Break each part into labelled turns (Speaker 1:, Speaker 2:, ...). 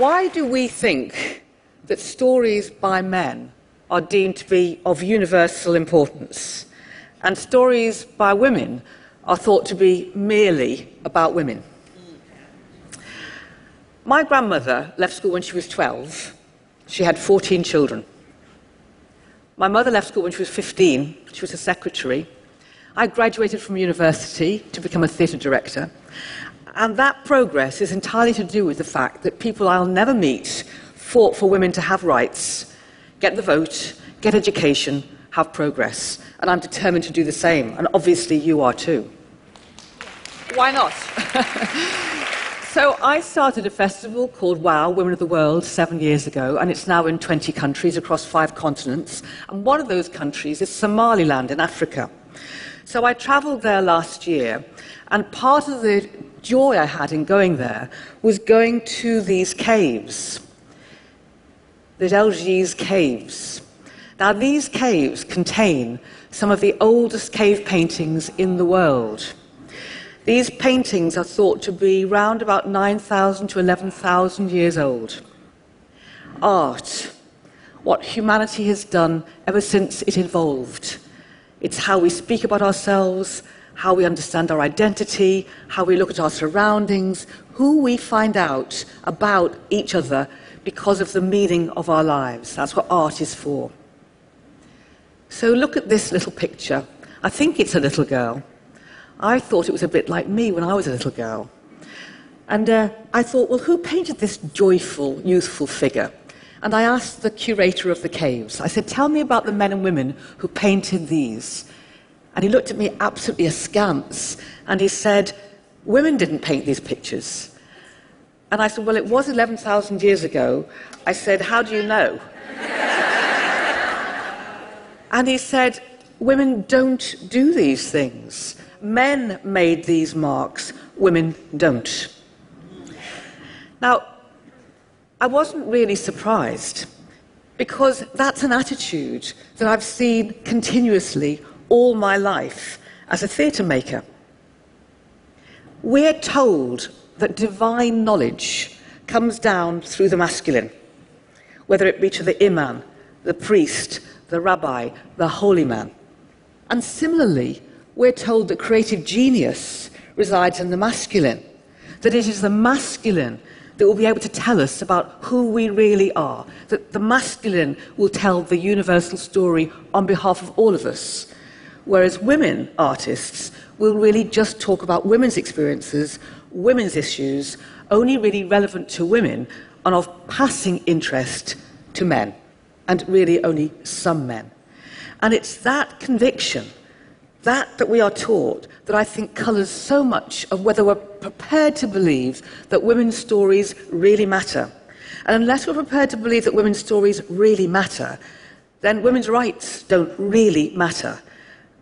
Speaker 1: Why do we think that stories by men are deemed to be of universal importance and stories by women are thought to be merely about women? My grandmother left school when she was 12. She had 14 children. My mother left school when she was 15. She was a secretary. I graduated from university to become a theatre director. And that progress is entirely to do with the fact that people I'll never meet fought for women to have rights, get the vote, get education, have progress. And I'm determined to do the same. And obviously, you are too. Why not? so, I started a festival called WOW, Women of the World, seven years ago, and it's now in 20 countries across five continents. And one of those countries is Somaliland in Africa. So, I traveled there last year, and part of the joy I had in going there was going to these caves, the Laas Geel caves. Now, these caves contain some of the oldest cave paintings in the world. These paintings are thought to be round about 9,000 to 11,000 years old. Art, what humanity has done ever since it evolved. It's how we speak about ourselves, how we understand our identity, how we look at our surroundings, who we find out about each other because of the meaning of our lives. That's what art is for. So look at this little picture. I think it's a little girl. I thought it was a bit like me when I was a little girl. And uh, I thought, well, who painted this joyful, youthful figure? And I asked the curator of the caves, I said, tell me about the men and women who painted these. And he looked at me absolutely askance and he said, Women didn't paint these pictures. And I said, Well, it was 11,000 years ago. I said, How do you know? and he said, Women don't do these things. Men made these marks, women don't. Now, I wasn't really surprised because that's an attitude that I've seen continuously all my life as a theatre maker. We're told that divine knowledge comes down through the masculine, whether it be to the imam, the priest, the rabbi, the holy man. And similarly, we're told that creative genius resides in the masculine, that it is the masculine that will be able to tell us about who we really are, that the masculine will tell the universal story on behalf of all of us whereas women artists will really just talk about women's experiences, women's issues, only really relevant to women and of passing interest to men, and really only some men. And it's that conviction, that that we are taught, that I think colours so much of whether we're prepared to believe that women's stories really matter. And unless we're prepared to believe that women's stories really matter, then women's rights don't really matter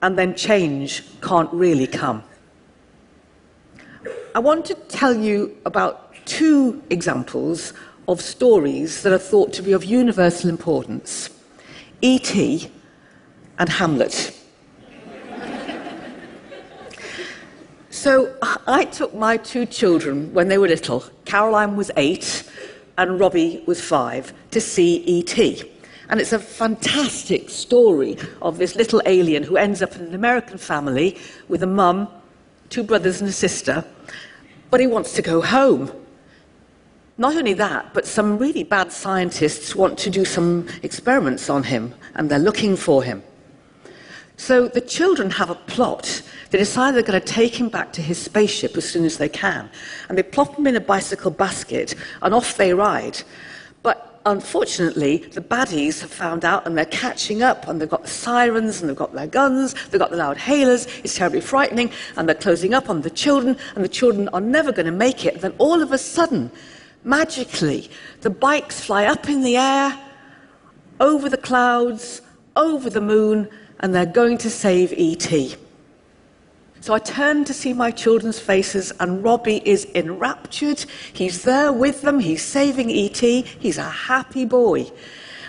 Speaker 1: and then change can't really come. I want to tell you about two examples of stories that are thought to be of universal importance E.T. and Hamlet. so I took my two children when they were little, Caroline was eight and Robbie was five, to see E.T. And it's a fantastic story of this little alien who ends up in an American family with a mum, two brothers, and a sister, but he wants to go home. Not only that, but some really bad scientists want to do some experiments on him, and they're looking for him. So the children have a plot. They decide they're going to take him back to his spaceship as soon as they can. And they plop him in a bicycle basket, and off they ride unfortunately, the baddies have found out and they're catching up and they've got the sirens and they've got their guns, they've got the loud hailers, it's terribly frightening, and they're closing up on the children, and the children are never going to make it. Then all of a sudden, magically, the bikes fly up in the air, over the clouds, over the moon, and they're going to save E.T. So I turn to see my children's faces, and Robbie is enraptured. He's there with them, he's saving E.T., he's a happy boy.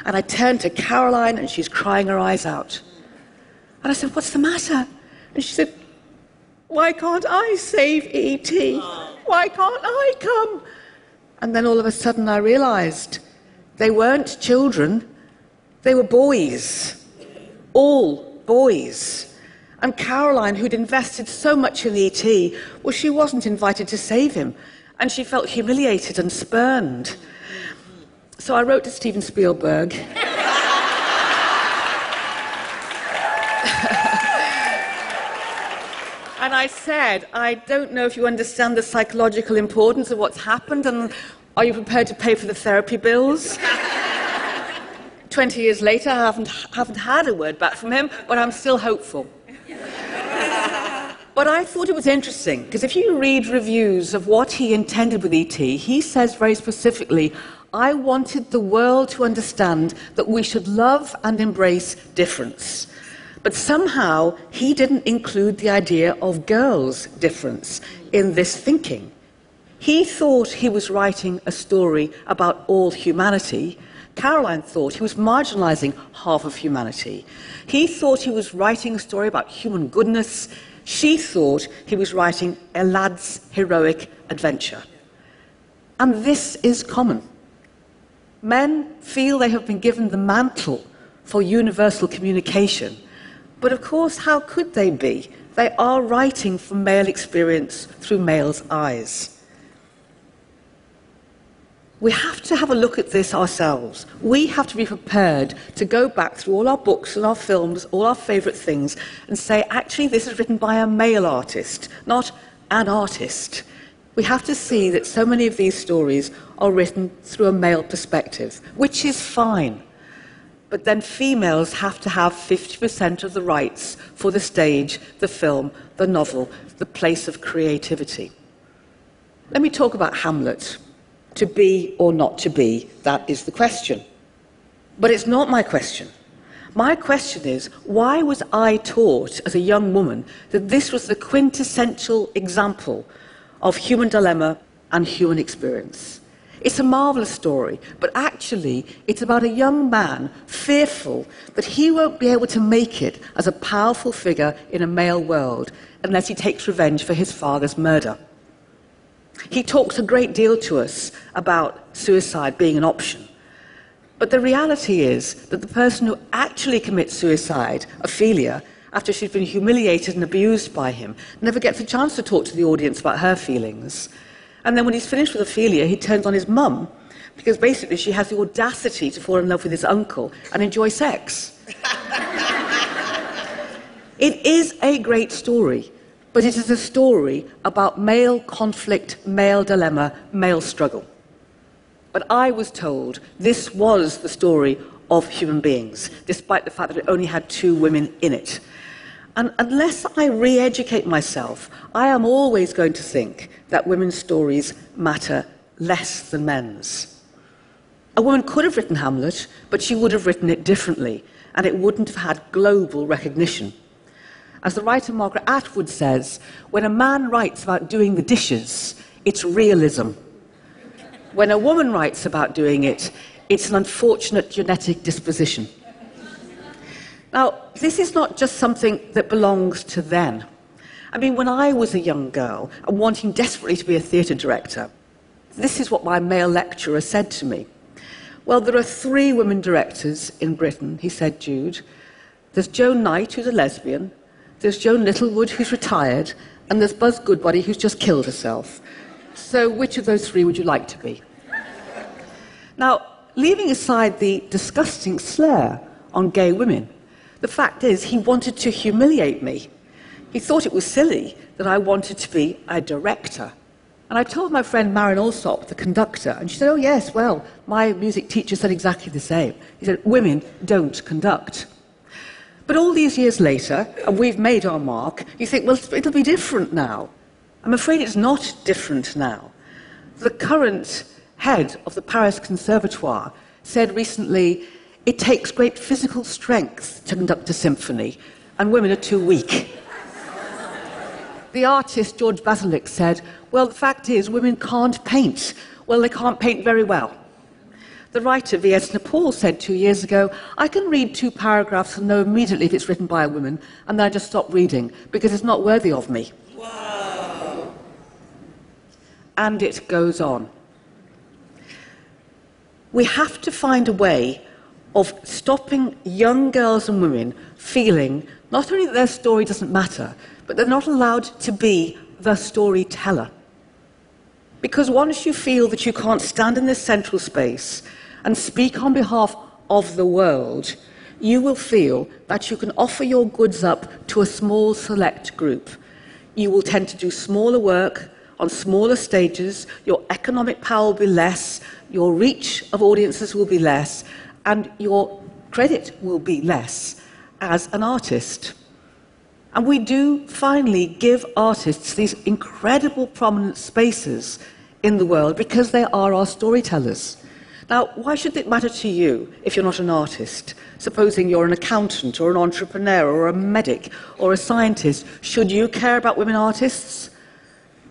Speaker 1: And I turn to Caroline, and she's crying her eyes out. And I said, What's the matter? And she said, Why can't I save E.T.? Why can't I come? And then all of a sudden I realized they weren't children, they were boys. All boys. And Caroline, who'd invested so much in E.T., well, she wasn't invited to save him. And she felt humiliated and spurned. So I wrote to Steven Spielberg. And I said, I don't know if you understand the psychological importance of what's happened, and are you prepared to pay for the therapy bills? 20 years later, I haven't, haven't had a word back from him, but I'm still hopeful. But I thought it was interesting, because if you read reviews of what he intended with ET, he says very specifically, I wanted the world to understand that we should love and embrace difference. But somehow he didn't include the idea of girls' difference in this thinking. He thought he was writing a story about all humanity. Caroline thought he was marginalizing half of humanity. He thought he was writing a story about human goodness. She thought he was writing a lad's heroic adventure. And this is common. Men feel they have been given the mantle for universal communication but of course, how could they be? They are writing from male experience through male's eyes. We have to have a look at this ourselves. We have to be prepared to go back through all our books and our films, all our favourite things, and say, actually, this is written by a male artist, not an artist. We have to see that so many of these stories are written through a male perspective, which is fine but then females have to have 50% of the rights for the stage, the film, the novel, the place of creativity. Let me talk about Hamlet. To be or not to be, that is the question. But it's not my question. My question is why was I taught as a young woman that this was the quintessential example of human dilemma and human experience? It's a marvelous story, but actually, it's about a young man fearful that he won't be able to make it as a powerful figure in a male world unless he takes revenge for his father's murder. He talks a great deal to us about suicide being an option. But the reality is that the person who actually commits suicide, Ophelia, after she's been humiliated and abused by him, never gets a chance to talk to the audience about her feelings. And then when he's finished with Ophelia, he turns on his mum because basically she has the audacity to fall in love with his uncle and enjoy sex. it is a great story, but it is a story about male conflict, male dilemma, male struggle. But I was told this was the story of human beings, despite the fact that it only had two women in it. And unless I re educate myself, I am always going to think that women's stories matter less than men's. A woman could have written Hamlet, but she would have written it differently, and it wouldn't have had global recognition. As the writer Margaret Atwood says, when a man writes about doing the dishes, it's realism. When a woman writes about doing it, it's an unfortunate genetic disposition. Now, this is not just something that belongs to then. I mean, when I was a young girl and wanting desperately to be a theatre director, this is what my male lecturer said to me. Well, there are three women directors in Britain, he said, Jude. There's Joan Knight, who's a lesbian, there's Joan Littlewood, who's retired, and there's Buzz Goodbody, who's just killed herself. So, which of those three would you like to be? Now, leaving aside the disgusting slur on gay women, the fact is, he wanted to humiliate me. He thought it was silly that I wanted to be a director. And I told my friend Marin Alsop, the conductor, and she said, Oh, yes, well, my music teacher said exactly the same. He said, Women don't conduct. But all these years later, and we've made our mark, you think, well, it'll be different now. I'm afraid it's not different now. The current head of the Paris Conservatoire said recently it takes great physical strength to conduct a symphony, and women are too weak. the artist George Baselitz said, Well, the fact is, women can't paint. Well, they can't paint very well. The writer V.S. Naipaul said two years ago, I can read two paragraphs and know immediately if it's written by a woman, and then I just stop reading because it's not worthy of me. Wow. And it goes on. We have to find a way of stopping young girls and women feeling not only that their story doesn't matter, but they're not allowed to be the storyteller. Because once you feel that you can't stand in this central space and speak on behalf of the world, you will feel that you can offer your goods up to a small select group. You will tend to do smaller work on smaller stages, your economic power will be less, your reach of audiences will be less, and your credit will be less as an artist. And we do finally give artists these incredible prominent spaces in the world because they are our storytellers. Now, why should it matter to you if you're not an artist? Supposing you're an accountant or an entrepreneur or a medic or a scientist, should you care about women artists?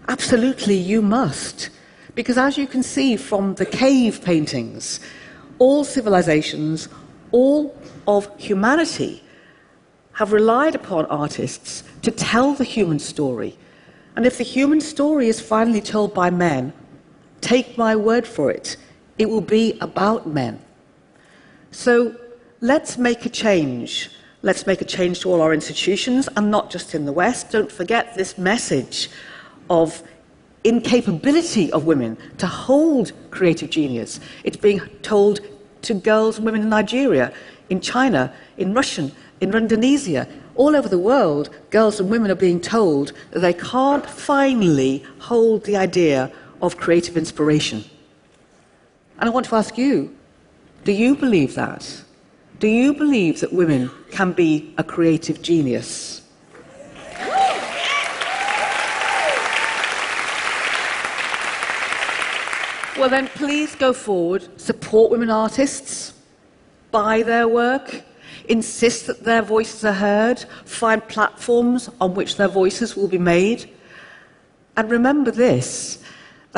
Speaker 1: Absolutely, you must. Because as you can see from the cave paintings, all civilizations, all of humanity, have relied upon artists to tell the human story. And if the human story is finally told by men, take my word for it, it will be about men. So let's make a change. Let's make a change to all our institutions and not just in the West. Don't forget this message of incapability of women to hold creative genius. It's being told to girls and women in Nigeria, in China, in Russian, in Indonesia, all over the world, girls and women are being told that they can't finally hold the idea of creative inspiration. And I want to ask you do you believe that? Do you believe that women can be a creative genius? Well, then, please go forward, support women artists, buy their work, insist that their voices are heard, find platforms on which their voices will be made. And remember this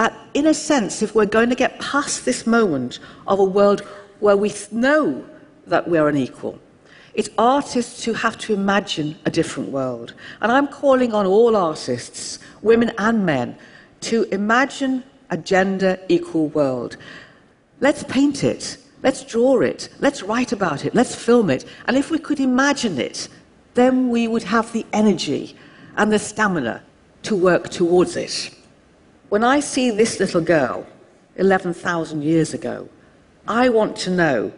Speaker 1: that, in a sense, if we're going to get past this moment of a world where we know that we're unequal, it's artists who have to imagine a different world. And I'm calling on all artists, women and men, to imagine a gender equal world. Let's paint it. Let's draw it. Let's write about it. Let's film it. And if we could imagine it, then we would have the energy and the stamina to work towards it. When I see this little girl 11,000 years ago, I want to know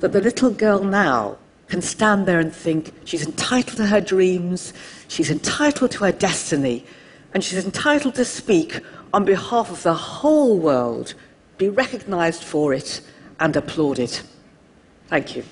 Speaker 1: that the little girl now can stand there and think she's entitled to her dreams, she's entitled to her destiny, and she's entitled to speak on behalf of the whole world, be recognized for it, and applauded. Thank you.